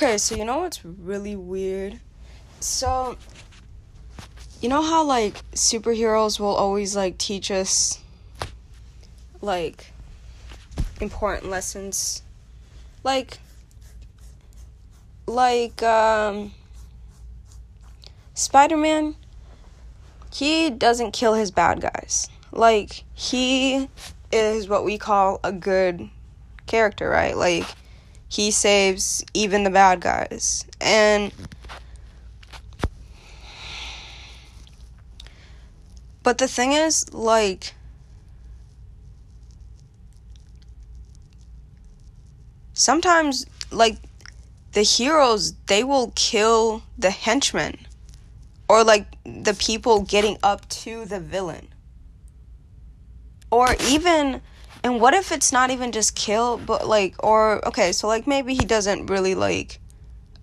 Okay, so you know what's really weird? So, you know how like superheroes will always like teach us like important lessons? Like like um Spider-Man he doesn't kill his bad guys. Like he is what we call a good character, right? Like he saves even the bad guys. And But the thing is like sometimes like the heroes they will kill the henchmen or like the people getting up to the villain or even and what if it's not even just kill but like or okay so like maybe he doesn't really like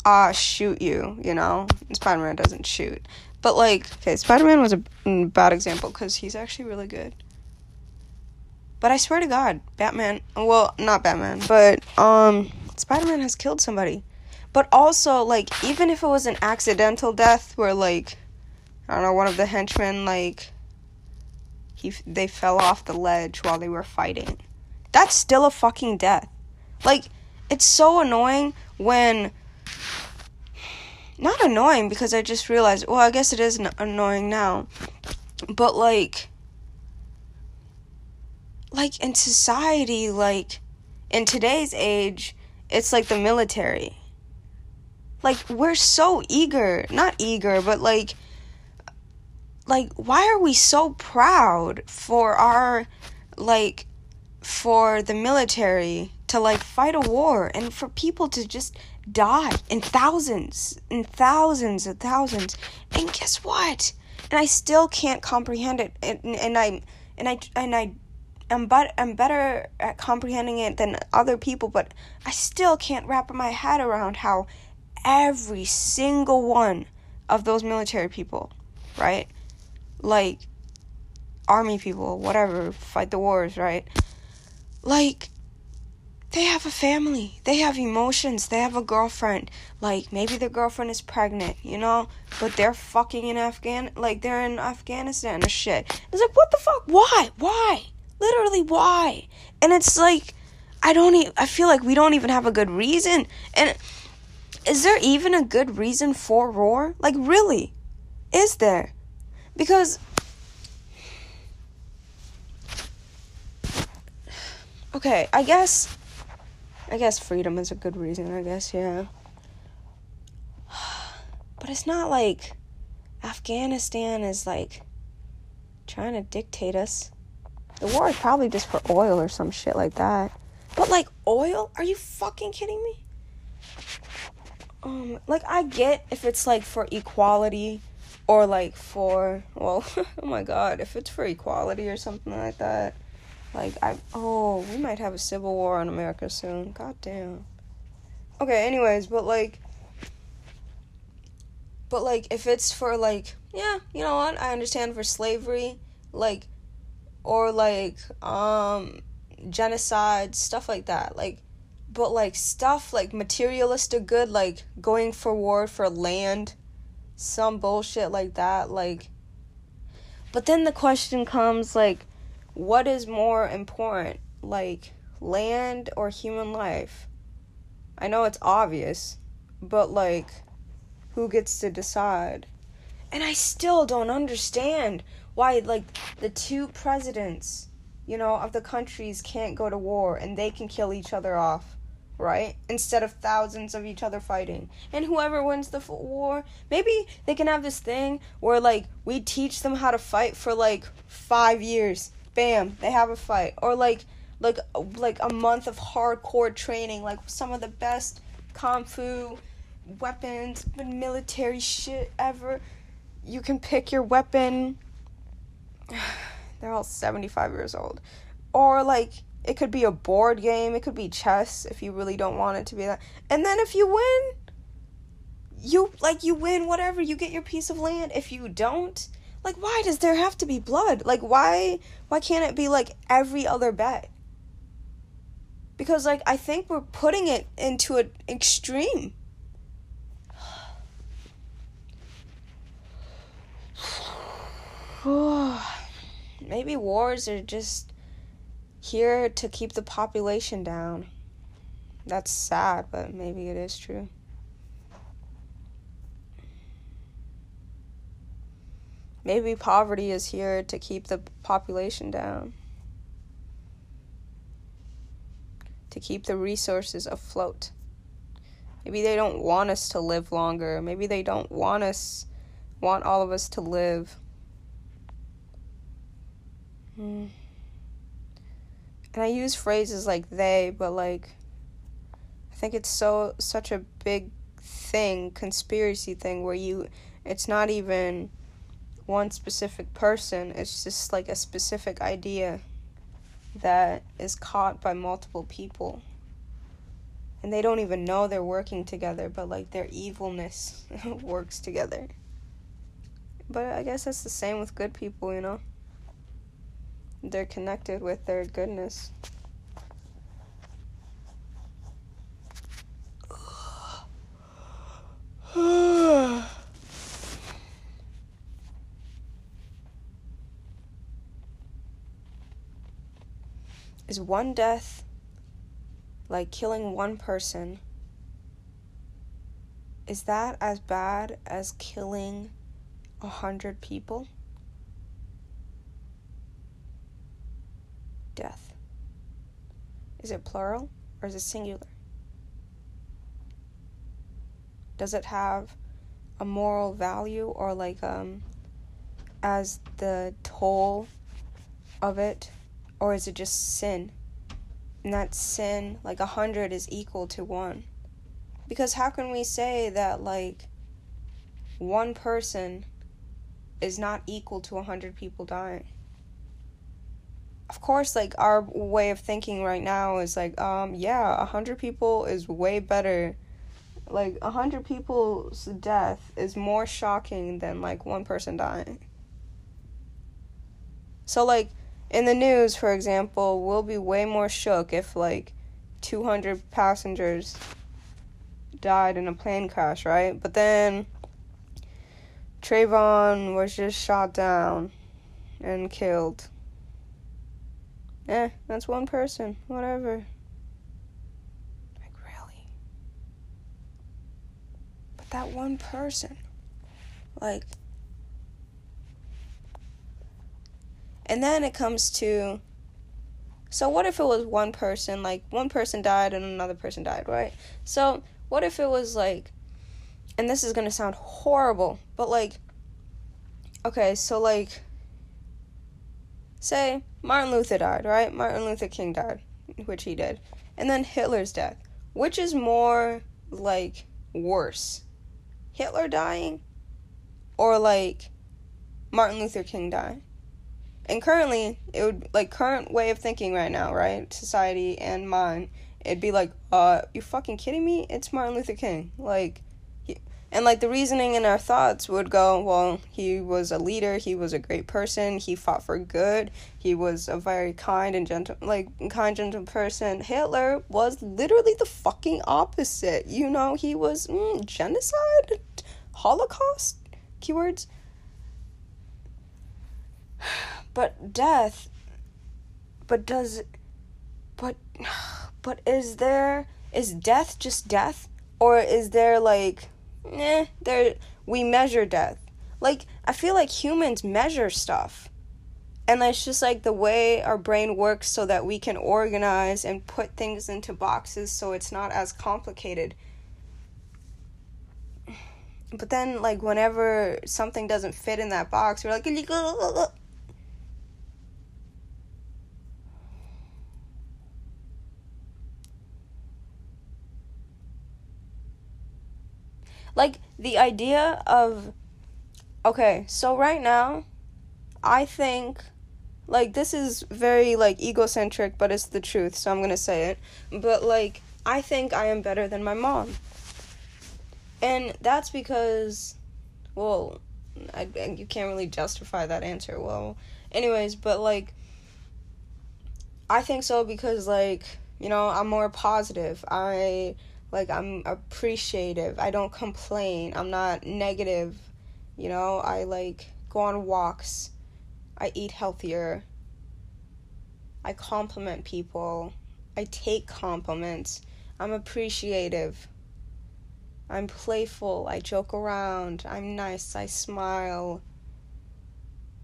ah shoot you you know? Spider-man doesn't shoot. But like okay spider-man was a bad example because he's actually really good. But i swear to god batman well not batman but um spider-man has killed somebody. But also like even if it was an accidental death where like i don't know one of the henchmen like he they fell off the ledge while they were fighting. That's still a fucking death. Like it's so annoying when not annoying because I just realized, well, I guess it is annoying now. But like like in society like in today's age, it's like the military. Like we're so eager, not eager, but like like why are we so proud for our like for the military to like fight a war and for people to just die in thousands and thousands and thousands? And guess what? And i still can't comprehend it and, and i and i and i am but i'm better at comprehending it than other people but i still can't wrap my head around how every single one of those military people right like army people, whatever, fight the wars, right? Like they have a family. They have emotions. They have a girlfriend. Like maybe their girlfriend is pregnant, you know, but they're fucking in Afghan like they're in Afghanistan or shit. It's like what the fuck? Why? Why? Literally why? And it's like I don't even I feel like we don't even have a good reason. And is there even a good reason for war? Like really? Is there? Because Okay, I guess I guess freedom is a good reason, I guess, yeah. But it's not like Afghanistan is like trying to dictate us. The war is probably just for oil or some shit like that. But like oil? Are you fucking kidding me? Um like I get if it's like for equality or like for well oh my god if it's for equality or something like that like i oh we might have a civil war in america soon. God damn. Okay anyways but like but like if it's for like yeah you know what? I understand for slavery like or like um genocide stuff like that like but like stuff like materialistic good like going for war for land some bullshit like that like but then the question comes like what is more important like land or human life? I know it's obvious but like who gets to decide? And i still don't understand why like the two presidents you know of the countries can't go to war and they can kill each other off right? Instead of thousands of each other fighting. And whoever wins the war, maybe they can have this thing where like we teach them how to fight for like 5 years. Bam, they have a fight. Or like like like a month of hardcore training, like some of the best kung fu weapons, military shit ever. You can pick your weapon. They're all 75 years old. Or like it could be a board game, it could be chess if you really don't want it to be that. And then if you win, you like you win whatever, you get your piece of land. If you don't, like why does there have to be blood? Like why why can't it be like every other bet? Because like I think we're putting it into an extreme. maybe wars are just here to keep the population down. That's sad, but maybe it is true. Maybe poverty is here to keep the population down. To keep the resources afloat. Maybe they don't want us to live longer. Maybe they don't want us want all of us to live. Hmm. And I use phrases like they, but like I think it's so such a big thing, conspiracy thing where you it's not even one specific person, it's just like a specific idea that is caught by multiple people. And they don't even know they're working together, but like their evilness works together. But I guess that's the same with good people, you know? They're connected with their goodness. Is one death like killing one person? Is that as bad as killing a hundred people? Death. Is it plural or is it singular? Does it have a moral value or like um as the toll of it or is it just sin? And that sin, like a hundred, is equal to one. Because how can we say that, like, one person is not equal to a hundred people dying? Of course, like, our way of thinking right now is like, um, yeah, a hundred people is way better. Like, a hundred people's death is more shocking than, like, one person dying. So, like, in the news, for example, we'll be way more shook if like 200 passengers died in a plane crash, right? But then Trayvon was just shot down and killed. Eh, that's one person. Whatever. Like, really? But that one person, like, And then it comes to so what if it was one person, like one person died and another person died, right? So what if it was like and this is to sound horrible, but like okay, so like say Martin Luther died, right? Martin Luther King died, which he did. And then Hitler's death. Which is more like worse? Hitler dying or like Martin Luther King dying? and currently it would like current way of thinking right now right society and mine it'd be like uh you fucking kidding me it's martin luther king like and like the reasoning in our thoughts would go well he was a leader he was a great person he fought for good he was a very kind and gentle like kind gentle person hitler was literally the fucking opposite you know he was mm, genocide holocaust keywords but death. But does. But. But is there. Is death just death? Or is there like. Eh, there. We measure death. Like, I feel like humans measure stuff. And it's just like the way our brain works so that we can organize and put things into boxes so it's not as complicated. But then, like, whenever something doesn't fit in that box, we're like, Like the idea of okay, so right now I think like this is very like egocentric, but it's the truth, so I'm going to say it. But like I think I am better than my mom. And that's because well, I, you can't really justify that answer. Well, anyways, but like I think so because like, you know, I'm more positive. I like I'm appreciative. I don't complain. I'm not negative. You know, I like go on walks I eat healthier. I compliment people. I take compliments. I'm appreciative. I'm playful. I joke around. I'm nice. I smile.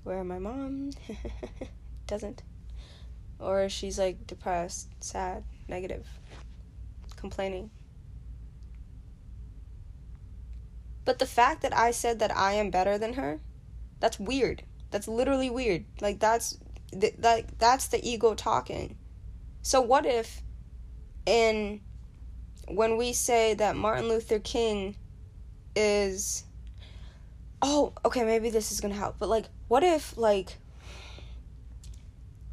Where my mom doesn't. Or she's like depressed, sad, negative, complaining. But the fact that I said that I am better than her, that's weird. That's literally weird. Like that's th- that that's the ego talking. So what if in when we say that Martin Luther King is oh, okay, maybe this is going to help. But like what if like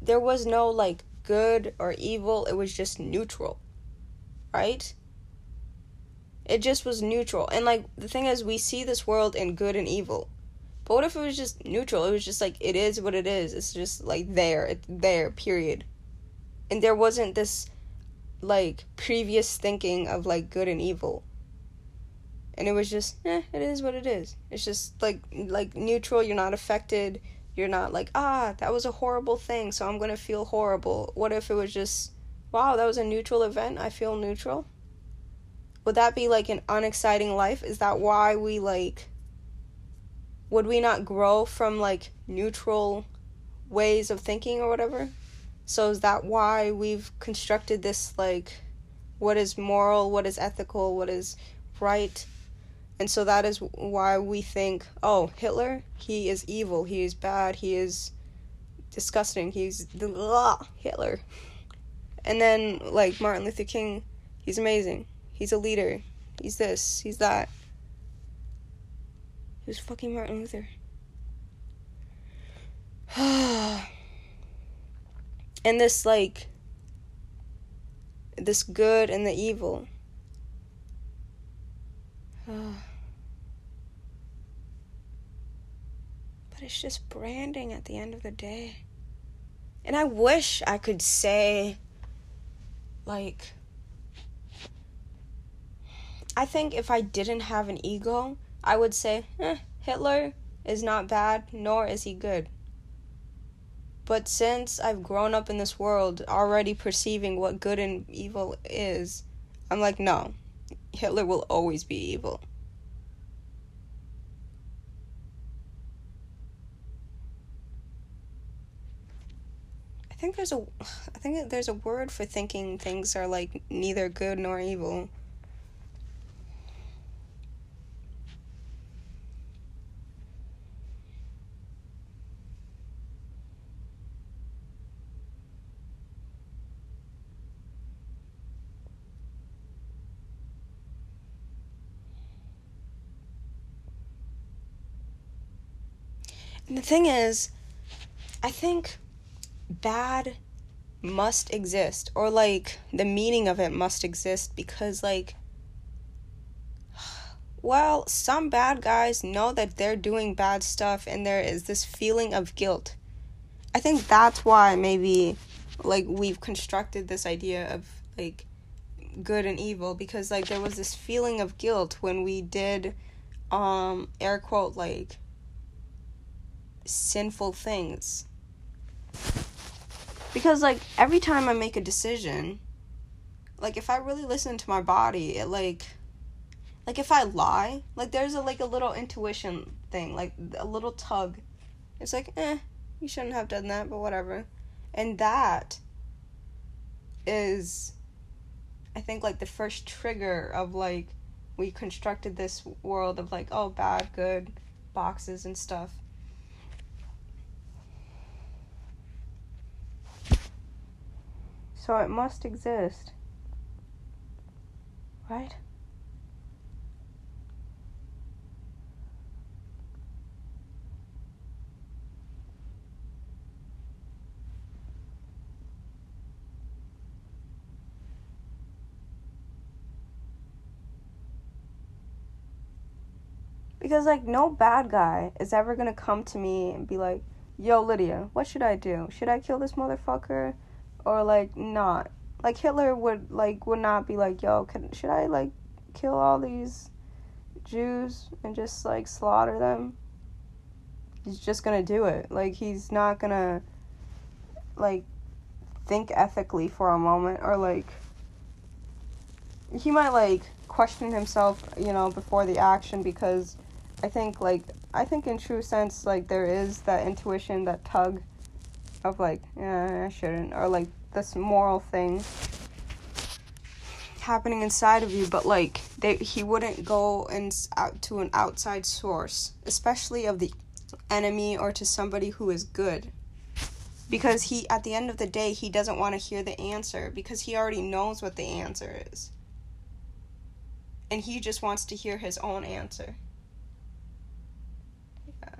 there was no like good or evil, it was just neutral. Right? It just was neutral. And like the thing is we see this world in good and evil. But what if it was just neutral? It was just like it is what it is. It's just like there. It's there, period. And there wasn't this like previous thinking of like good and evil. And it was just, eh, it is what it is. It's just like like neutral, you're not affected. You're not like, ah, that was a horrible thing, so I'm going to feel horrible. What if it was just, wow, that was a neutral event. I feel neutral? Would that be like an unexciting life? Is that why we like would we not grow from like neutral ways of thinking or whatever? So is that why we've constructed this like what is moral, what is ethical, what is right? And so that is why we think, oh, Hitler, he is evil, he is bad, he is disgusting, he's the Hitler. And then like Martin Luther King, he's amazing. He's a leader. He's this. He's that. He was fucking Martin Luther. and this, like, this good and the evil. but it's just branding at the end of the day. And I wish I could say, like, I think if I didn't have an ego, I would say, eh, Hitler is not bad, nor is he good. But since I've grown up in this world already perceiving what good and evil is, I'm like, no, Hitler will always be evil. I think there's a I think there's a word for thinking things are like neither good nor evil. The thing is, I think bad must exist, or like the meaning of it must exist because, like, well, some bad guys know that they're doing bad stuff, and there is this feeling of guilt. I think that's why maybe, like, we've constructed this idea of, like, good and evil because, like, there was this feeling of guilt when we did, um, air quote, like, sinful things. Because like every time I make a decision, like if I really listen to my body, it like like if I lie, like there's a like a little intuition thing, like a little tug. It's like, "Eh, you shouldn't have done that, but whatever." And that is I think like the first trigger of like we constructed this world of like, oh, bad, good boxes and stuff. So it must exist. Right? Because, like, no bad guy is ever gonna come to me and be like, Yo, Lydia, what should I do? Should I kill this motherfucker? Or like not. Like Hitler would like would not be like, "Yo, can, should I like kill all these Jews and just like slaughter them?" he's just gonna do it. Like he's not gonna like think ethically for a moment or like he might like question himself, you know, before the action because I think like I think in true sense like there is that intuition, that tug of like, yeah, I shouldn't or like this moral thing happening inside of you, but like they he wouldn't go and out to an outside source, especially of the enemy or to somebody who is good. Because he at the end of the day he doesn't want to hear the answer because he already knows what the answer is. And he just wants to hear his own answer. Yeah.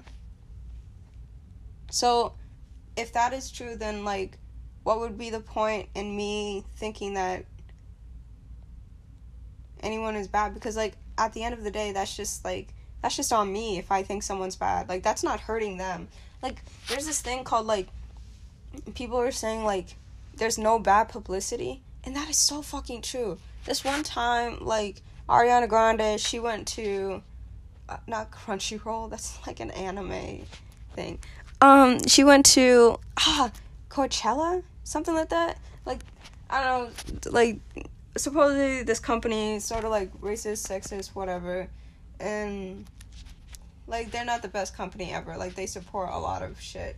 So if that is true then like what would be the point in me thinking that anyone is bad because like at the end of the day that's just like that's just on me if I think someone's bad. Like that's not hurting them. Like there's this thing called like people are saying like there's no bad publicity and that is so fucking true. This one time like Ariana Grande, she went to uh, not Crunchyroll, that's like an anime thing. Um she went to ah Coachella, something like that. Like I don't know, like supposedly this company sort of like racist, sexist, whatever, and like they're not the best company ever. Like they support a lot of shit.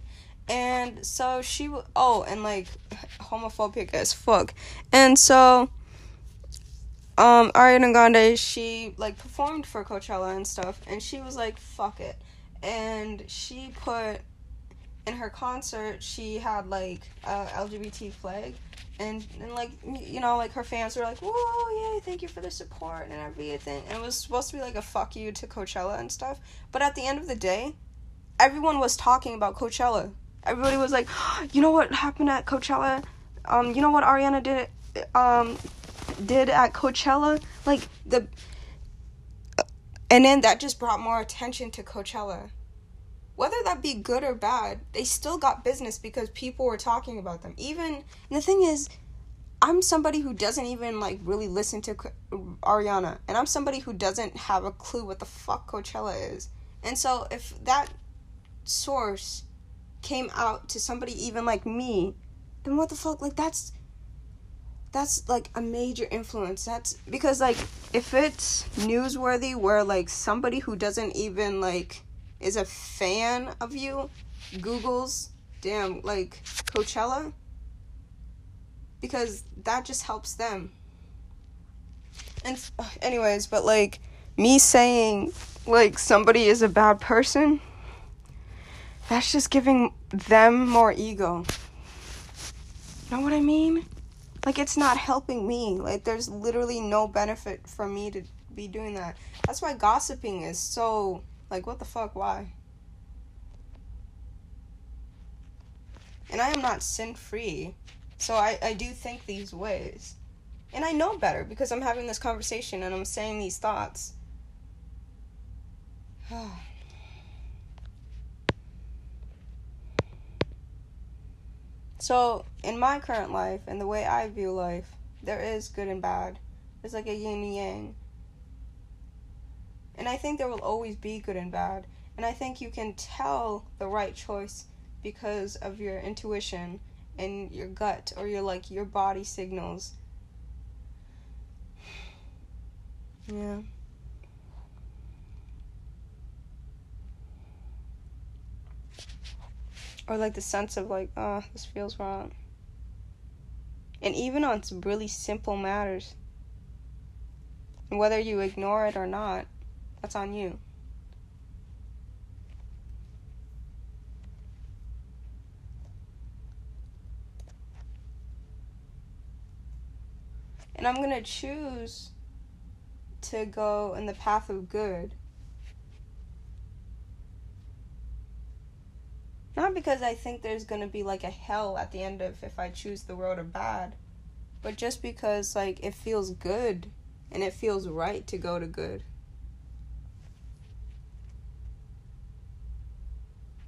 And so she w- oh and like homophobic as fuck. And so um Ariana Grande she like performed for Coachella and stuff and she was like fuck it. And she put in her concert she had like a LGBT flag. And and like you know like her fans were like whoa yay thank you for the support and everything. And it was supposed to be like a fuck you to coachella and stuff. But at the end of the day everyone was talking about coachella. Everybody was like you know what happened at coachella? Um you know what ariana did um did at coachella? Like the and then that just brought more attention to coachella whether that be good or bad, they still got business because people were talking about them. Even the thing is, I'm somebody who doesn't even like really listen to Ariana, and I'm somebody who doesn't have a clue what the fuck Coachella is. And so if that source came out to somebody even like me, then what the fuck? Like that's that's like a major influence. That's because like if it's newsworthy where like somebody who doesn't even like is a fan of you Google's damn like Coachella because that just helps them. And uh, anyways, but like me saying like somebody is a bad person that's just giving them more ego. Know what I mean? Like it's not helping me. Like there's literally no benefit for me to be doing that. That's why gossiping is so like, what the fuck? Why? And I am not sin free. So I, I do think these ways. And I know better because I'm having this conversation and I'm saying these thoughts. so, in my current life and the way I view life, there is good and bad. It's like a yin and yang. And I think there will always be good and bad. And I think you can tell the right choice because of your intuition and your gut or your like your body signals. Yeah. Or like the sense of like, oh, this feels wrong. And even on some really simple matters. Whether you ignore it or not, that's on you. And I'm going to choose to go in the path of good. Not because I think there's going to be like a hell at the end of if I choose the road of bad, but just because like it feels good and it feels right to go to good.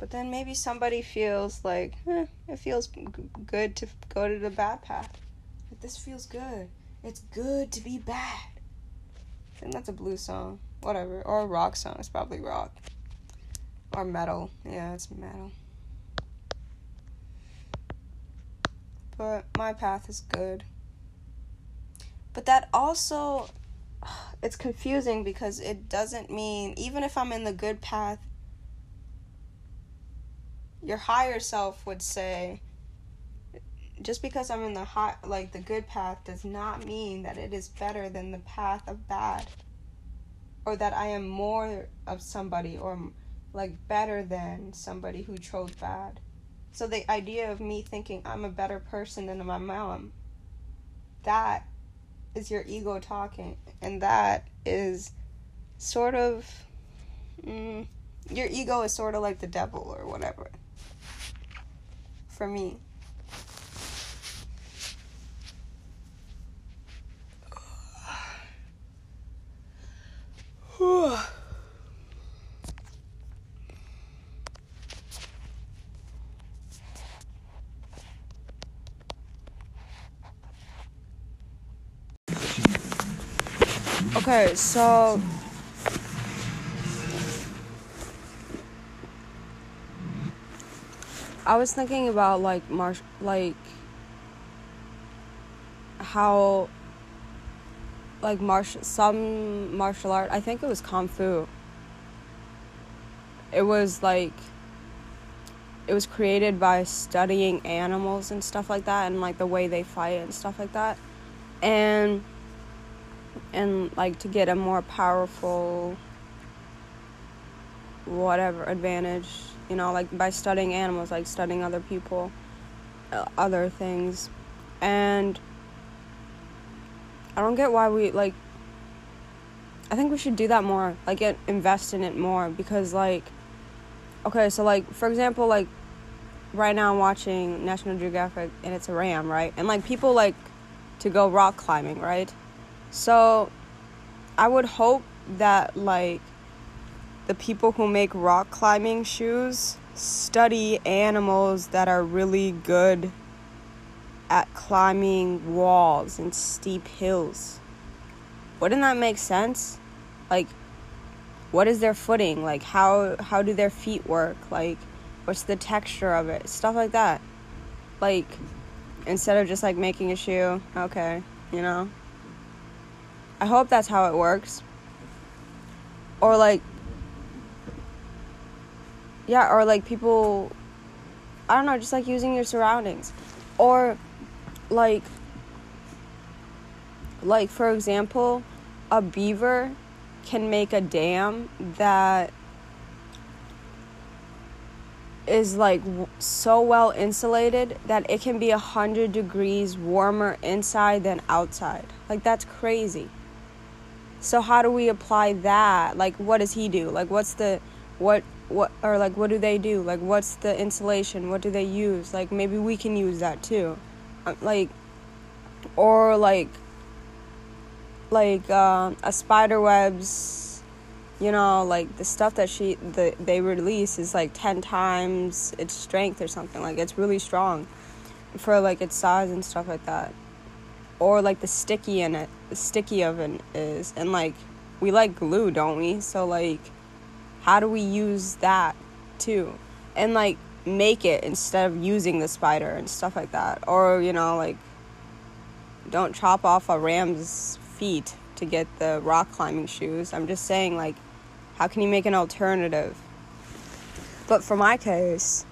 But then maybe somebody feels like, eh, it feels good to go to the bad path. Like, this feels good. It's good to be bad. And that's a blues song. Whatever. Or a rock song. It's probably rock. Or metal. Yeah, it's metal. But my path is good. But that also it's confusing because it doesn't mean even if I'm in the good path your higher self would say just because I'm in the high like the good path does not mean that it is better than the path of bad or that I am more of somebody or like better than somebody who chose bad. So the idea of me thinking I'm a better person than my mom that is your ego talking and that is sort of mm, your ego is sort of like the devil or whatever for me. Okay, so I was thinking about like marsh like how like martial some martial art. I think it was kung fu. It was like it was created by studying animals and stuff like that and like the way they fight and stuff like that. And and like to get a more powerful whatever advantage, you know, like by studying animals, like studying other people, uh, other things. And I don't get why we like. I think we should do that more. Like, get, invest in it more because, like, okay, so like for example, like right now I'm watching National Geographic and it's a ram, right? And like people like to go rock climbing, right? So I would hope that like the people who make rock climbing shoes study animals that are really good at climbing walls and steep hills. Wouldn't that make sense? Like what is their footing? Like how how do their feet work? Like what's the texture of it? Stuff like that. Like instead of just like making a shoe, okay, you know? I hope that's how it works. Or like yeah, or like people I don't know, just like using your surroundings. Or like like for example a beaver can make a dam that is like so well insulated that it can be a hundred degrees warmer inside than outside. Like that's crazy. So how do we apply that? Like what does he do? Like what's the what what or like what do they do? Like what's the insulation? What do they use? Like maybe we can use that too. Uh, like or like like uh, a spider webs you know like the stuff that she the, they release is like 10 times its strength or something. Like it's really strong for like its size and stuff like that. Or like the sticky in it the sticky of it is. And like we like glue don't we? So like how do we use that too and like make it instead of using the spider and stuff like that or you know like don't chop off a ram's feet to get the rock climbing shoes. I'm just saying, like, how can you make an alternative? But for my case,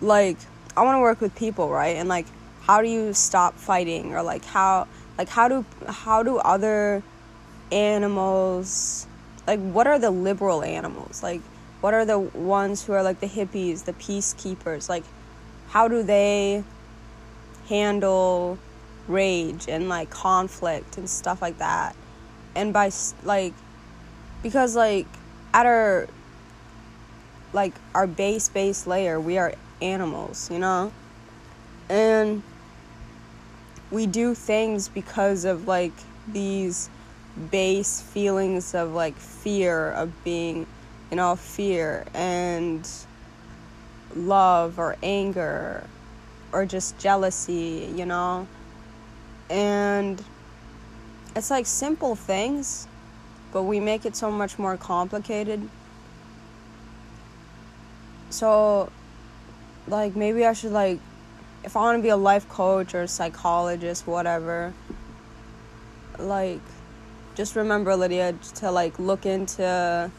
like, I want to work with people, right? And like, how do you stop fighting, or like how, like how do how do other animals, like, what are the liberal animals? Like, what are the ones who are like the hippies, the peacekeepers? Like, how do they handle rage and like conflict and stuff like that. And by like because like at our like our base base layer, we are animals, you know? And we do things because of like these base feelings of like fear of being you know fear and love or anger or just jealousy you know and it's like simple things, but we make it so much more complicated. so like maybe I should like if I want to be a life coach or a psychologist, whatever, like just remember Lydia to like look into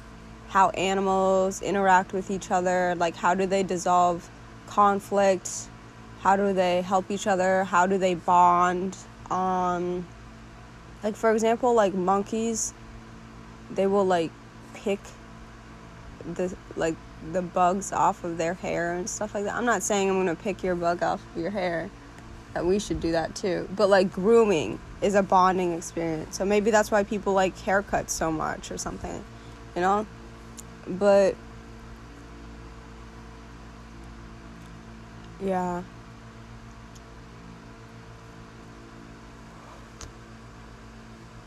how animals interact with each other, like how do they dissolve conflict, how do they help each other, how do they bond. Um like for example, like monkeys they will like pick the like the bugs off of their hair and stuff like that. I'm not saying I'm gonna pick your bug off of your hair. That we should do that too. But like grooming is a bonding experience. So maybe that's why people like haircuts so much or something. You know? But yeah.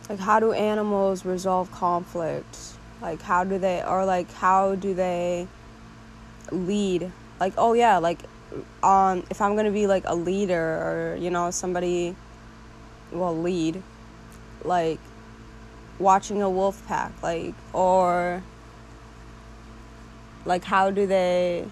Like how do animals resolve conflict? Like how do they or like how do they lead like oh yeah like um if i'm gonna be like a leader or you know somebody well lead like watching a wolf pack like or like how do they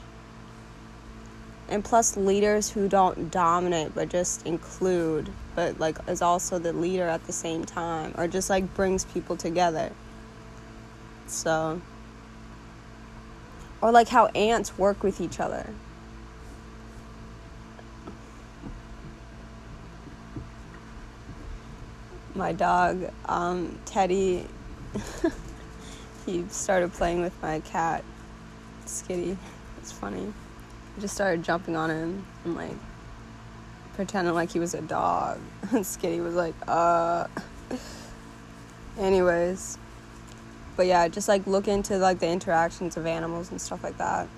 and plus leaders who don't dominate but just include but like is also the leader at the same time or just like brings people together so or like how ants work with each other. My dog, um, Teddy, he started playing with my cat, Skitty. It's funny. I just started jumping on him and like pretending like he was a dog. And Skitty was like, uh. Anyways but yeah, just like look into like the interactions of animals and stuff like that.